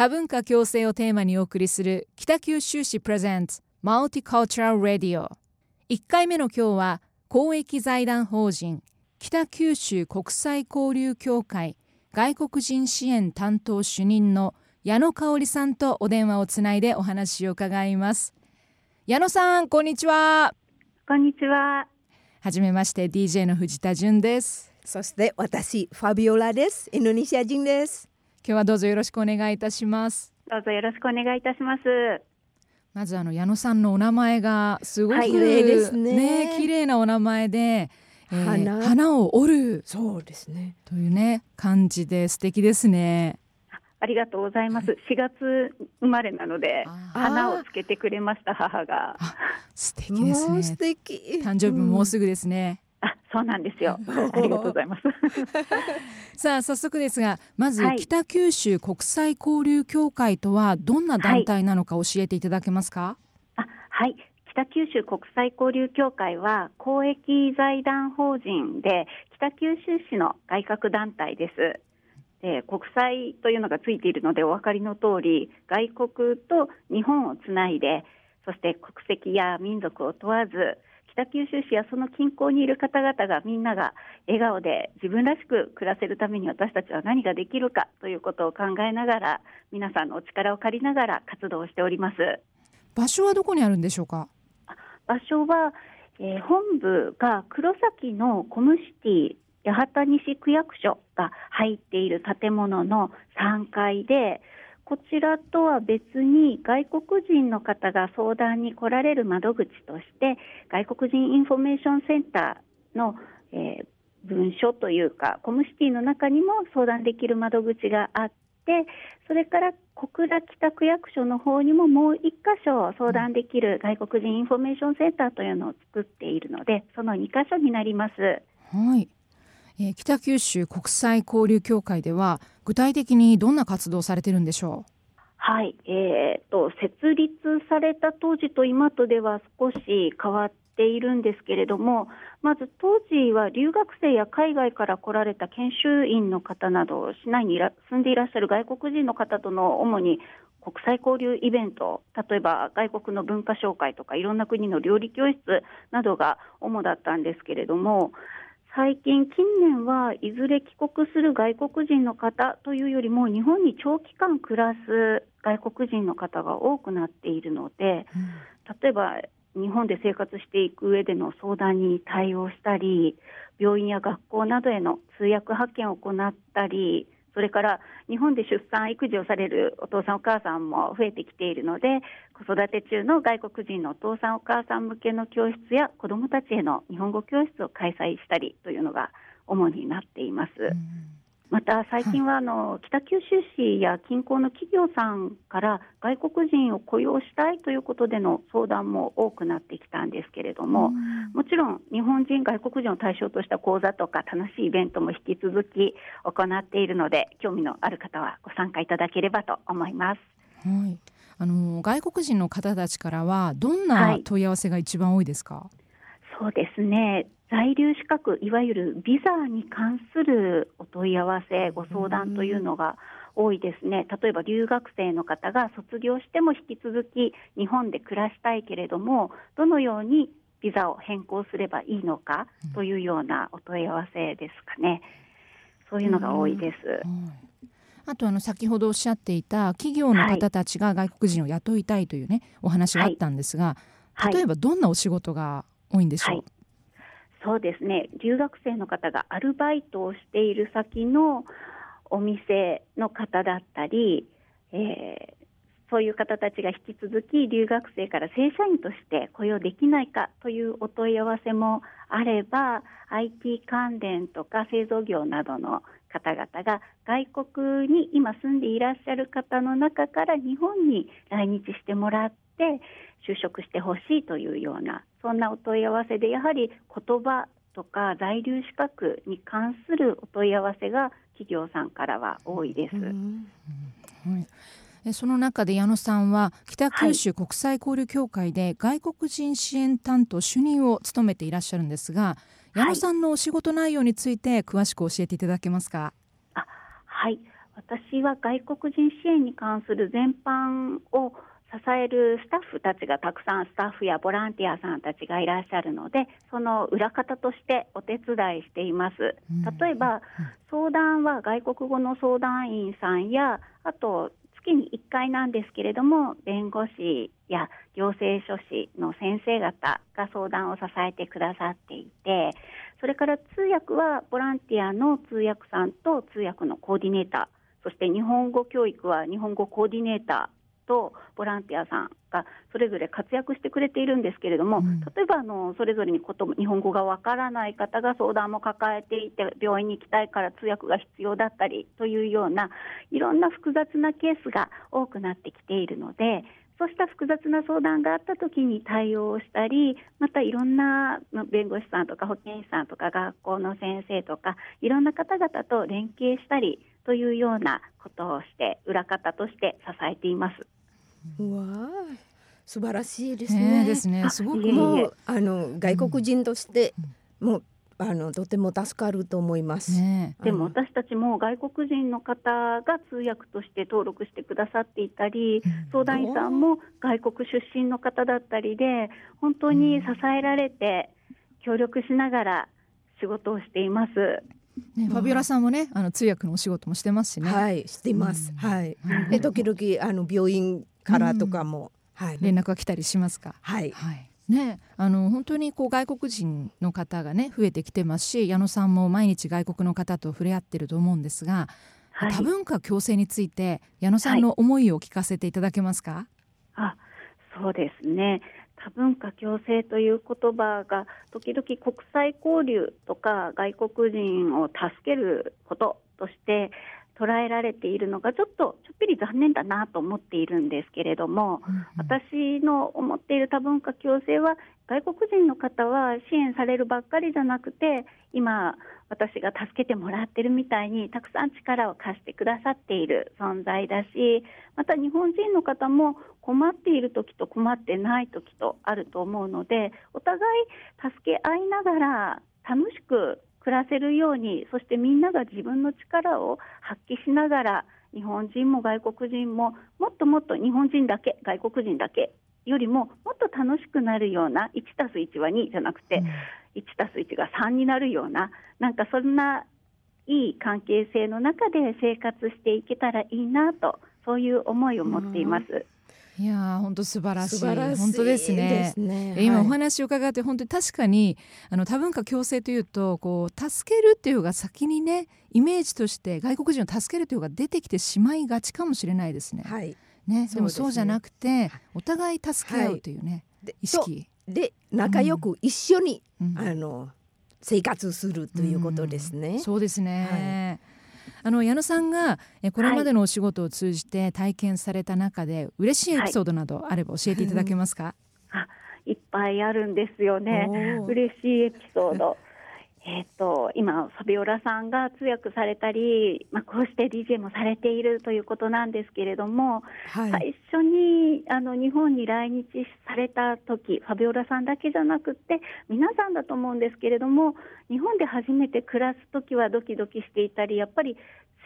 多文化共生をテーマにお送りする北九州市プレゼンツマルティカルチャル・ラディオ1回目の今日は公益財団法人北九州国際交流協会外国人支援担当主任の矢野香織さんとお電話をつないでお話を伺います。矢野さんこんにちは。こんにちは。はじめまして DJ の藤田純です。そして私ファビオラです。インドネシア人です今日はどうぞよろしくお願いいたしますどうぞよろしくお願いいたしますまずあの矢野さんのお名前がすごく、はい、ですねね綺麗なお名前でえー、花花を折るそうですねというね感じで素敵ですね。ありがとうございます。4月生まれなので花をつけてくれました母が。素敵ですね。素敵。誕生日もうすぐですね。うん、あ、そうなんですよ。ありがとうございます。さあ早速ですが、まず北九州国際交流協会とはどんな団体なのか教えていただけますか？はい、あ、はい。北九州国際交流協会は公益財団法人で北九州市の外郭団体です。で国際というのがついているのでお分かりの通り外国と日本をつないでそして国籍や民族を問わず北九州市やその近郊にいる方々がみんなが笑顔で自分らしく暮らせるために私たちは何ができるかということを考えながら皆さんのお力を借りながら活動しております。場所はどこにあるんでしょうか？場所は、えー、本部が黒崎のコムシティ八幡西区役所が入っている建物の3階でこちらとは別に外国人の方が相談に来られる窓口として外国人インフォメーションセンターの、えー、文書というかコムシティの中にも相談できる窓口があってそれから小倉北区役所の方にももう1箇所相談できる外国人インフォメーションセンターというのを作っているのでその2箇所になります。はい、えー、北九州国際交流協会では具体的にどんな活動されてるんでしょう？はい、えーと、設立された当時と今とでは少し変わっているんですけれども、まず当時は留学生や海外から来られた研修員の方など、市内に住んでいらっしゃる外国人の方との主に国際交流イベント、例えば外国の文化紹介とかいろんな国の料理教室などが主だったんですけれども、最近、近年はいずれ帰国する外国人の方というよりも日本に長期間暮らす外国人の方が多くなっているので、うん、例えば日本で生活していく上での相談に対応したり病院や学校などへの通訳派遣を行ったりそれから日本で出産、育児をされるお父さん、お母さんも増えてきているので、子育て中の外国人のお父さん、お母さん向けの教室や子どもたちへの日本語教室を開催したりというのが主になっています。うんまた最近はあの、北九州市や近郊の企業さんから外国人を雇用したいということでの相談も多くなってきたんですけれども、もちろん日本人、外国人を対象とした講座とか楽しいイベントも引き続き行っているので、興味のある方はご参加いただければと思います。はい。あの外国人の方たちからはどんな問い合わせが一番多いですか、はいそうですね在留資格、いわゆるビザに関するお問い合わせ、ご相談というのが多いですね、例えば留学生の方が卒業しても引き続き日本で暮らしたいけれども、どのようにビザを変更すればいいのかというようなお問い合わせですかね、そういうのが多いです。あとあの先ほどおっしゃっていた企業の方たちが外国人を雇いたいというね、お話があったんですが、例えばどんなお仕事が多いんでしょう、はいそうですね。留学生の方がアルバイトをしている先のお店の方だったり、えー、そういう方たちが引き続き留学生から正社員として雇用できないかというお問い合わせもあれば IT 関連とか製造業などの方々が外国に今住んでいらっしゃる方の中から日本に来日してもらって就職してほしいというようなそんなお問い合わせでやはり言葉とか在留資格に関するお問い合わせが企業さんからは多いです。うん。はい、その中で矢野さんは北九州国際交流協会で外国人支援担当主任を務めていらっしゃるんですが、矢野さんのお仕事内容について詳しく教えていただけますか？あはい。私は外国人支援に関する全般を支えるスタッフたちがたくさんスタッフやボランティアさんたちがいらっしゃるのでその裏方としてお手伝いしています。例えば相談は外国語の相談員さんやあと月に1回なんですけれども弁護士や行政書士の先生方が相談を支えてくださっていてそれから通訳はボランティアの通訳さんと通訳のコーディネーターそして日本語教育は日本語コーディネーターとボランティアさんがそれぞれ活躍してくれているんですけれども、うん、例えばあのそれぞれにこと日本語がわからない方が相談も抱えていて病院に行きたいから通訳が必要だったりというようないろんな複雑なケースが多くなってきているのでそうした複雑な相談があった時に対応したりまたいろんな弁護士さんとか保健師さんとか学校の先生とかいろんな方々と連携したりというようなことをして裏方として支えています。うわ素晴らしいですね。ですね。すごくもうあの外国人として、もうあのとても助かると思います。ね、でも私たちも外国人の方が通訳として登録してくださっていたり、相談員さんも外国出身の方だったりで、本当に支えられて協力しながら仕事をしています。ね、ファビオラさんもねあの通訳のお仕事もしてますしね。はいしています。うん、はい。で時々あの病院からとかも、うん、はい、連絡が来たりしますか？はい。はい。ね、あの本当にこう外国人の方がね増えてきてますし矢野さんも毎日外国の方と触れ合ってると思うんですが、はい、多文化共生について矢野さんの思いを聞かせていただけますか、はい、あそうですね多文化共生という言葉が時々国際交流とか外国人を助けることとして捉えられているのがちょっとちょっぴり残念だなと思っているんですけれども、うんうん、私の思っている多文化共生は外国人の方は支援されるばっかりじゃなくて今私が助けてもらってるみたいにたくさん力を貸してくださっている存在だしまた日本人の方も困っている時と困ってない時とあると思うのでお互い助け合いながら楽しく暮らせるようにそしてみんなが自分の力を発揮しながら日本人も外国人ももっともっと日本人だけ外国人だけよりももっと楽しくなるような1たす1は2じゃなくて、うん、1たす1が3になるようななんかそんないい関係性の中で生活していけたらいいなとそういう思いを持っています。うんいや本当素晴らしい。本当ですね、ね、今お話を伺って本当に確かにあの多文化共生というとこう助けるっていうのが先にねイメージとして外国人を助けるというのが出てきてしまいがちかもしれないですね。はい、ねでもそうじゃなくて、お互い助け合うというね、はい、意識。で仲良く一緒に、うん、あの生活するということですね。うん、そうですね、はいあの矢野さんがこれまでのお仕事を通じて体験された中で、はい、嬉しいエピソードなどあれば教えていただけますか、はい、いっぱいあるんですよね。嬉しいエピソードえーと、今、ファビオラさんが通訳されたり、まあ、こうして DJ もされているということなんですけれども、はい、最初にあの日本に来日された時ファビオラさんだけじゃなくて皆さんだと思うんですけれども日本で初めて暮らす時はドキドキしていたりやっぱり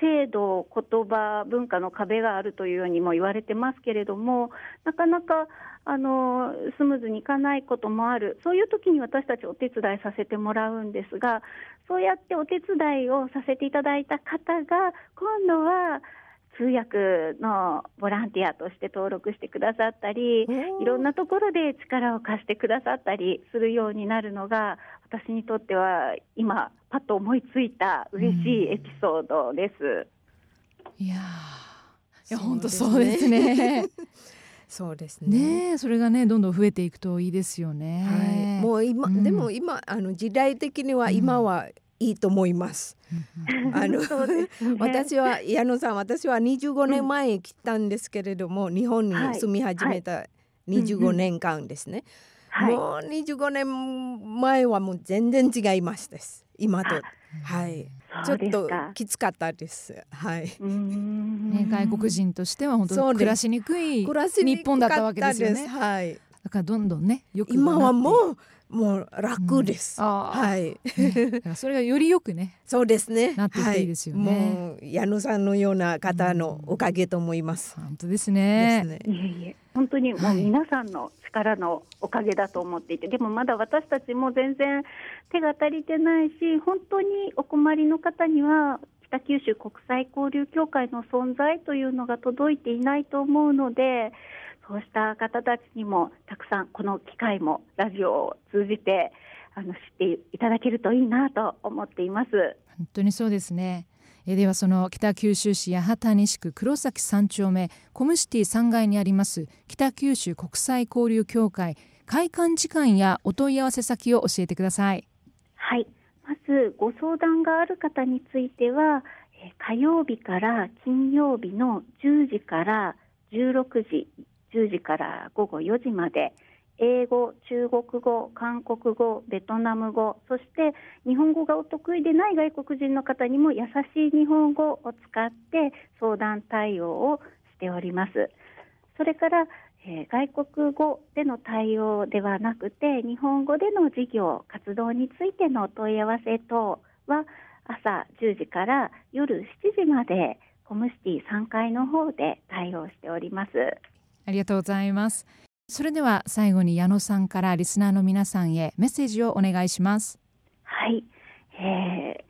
制度、言葉、文化の壁があるというようにも言われてますけれども、なかなかあのスムーズにいかないこともある、そういう時に私たちお手伝いさせてもらうんですが、そうやってお手伝いをさせていただいた方が、今度は通訳のボランティアとして登録してくださったり、いろんなところで力を貸してくださったりするようになるのが、私にとっては今、パッと思いついた嬉しいエピソードです。うん、いやいや本当そうですね。そうですね。ね それがねどんどん増えていくといいですよね。はい、もう今、うん、でも今あの時代的には今はいいと思います。うん、あの、ね、私は矢野さん私は25年前来たんですけれども、日本に住み始めた25年間ですね。はい、もう25年前はもう全然違いますです。今と。はい。ちょっときつかったです。はい。ね、外国人としては本当暮らしにくい日本だったわけですよね。はい。だからどんどんねよく今はもうもう楽です。うん。はい。それがよりよくね。そうですね。なっていいいですよね。はい、もう矢野さんのような方のおかげと思います。本当ですでねすね。いえいえ、本当にもう皆さんの力のおかげだと思っていて、でもまだ私たちも全然手が足りてないし、本当にお困りの方には、北九州国際交流協会の存在というのが届いていないと思うので、そうした方たちにもたくさんこの機会もラジオを通じてあの知っていただけるといいなと思っています。本当にそうですね。えではその北九州市八幡西区黒崎三丁目コムシティ3階にあります北九州国際交流協会開館時間やお問い合わせ先を教えてください。はい、まずご相談がある方については、えー火曜日から金曜日の10時から16時、10時から午後4時まで、英語、中国語、韓国語、ベトナム語、そして日本語がお得意でない外国人の方にも優しい日本語を使って相談対応をしております。それから、えー外国語での対応ではなくて日本語での事業活動についてのお問い合わせ等は朝10時から夜7時までコムシティ3階の方で対応しております。ありがとうございます。それでは最後に矢野さんからリスナーの皆さんへメッセージをお願いします。はい、えー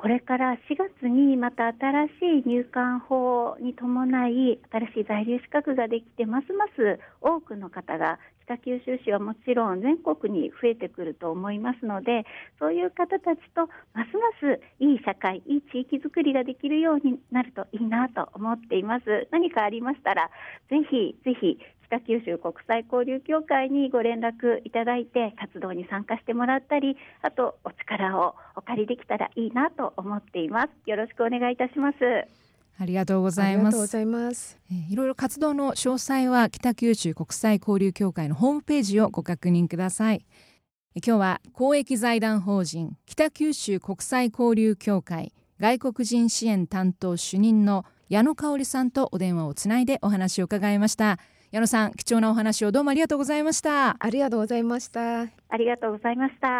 これから4月にまた新しい入管法に伴い新しい在留資格ができてますます多くの方が北九州市はもちろん全国に増えてくると思いますのでそういう方たちとますますいい社会いい地域づくりができるようになるといいなと思っています。何かありましたらぜひぜひ北九州国際交流協会にご連絡いただいて活動に参加してもらったりあとお力をお借りできたらいいなと思っています。よろしくお願いいたします。ありがとうごあざいます。りがとうございます。えーいろいろ活動の詳細は北九州国際交流協会のホームページをご確認ください。え今日は公益財団法人北九州国際交流協会外国人支援担当主任の矢野香織さんとお電話をつないでお話を伺いました。矢野さん貴重なお話をどうもありがとうございました。ありがとうございました。ありがとうございました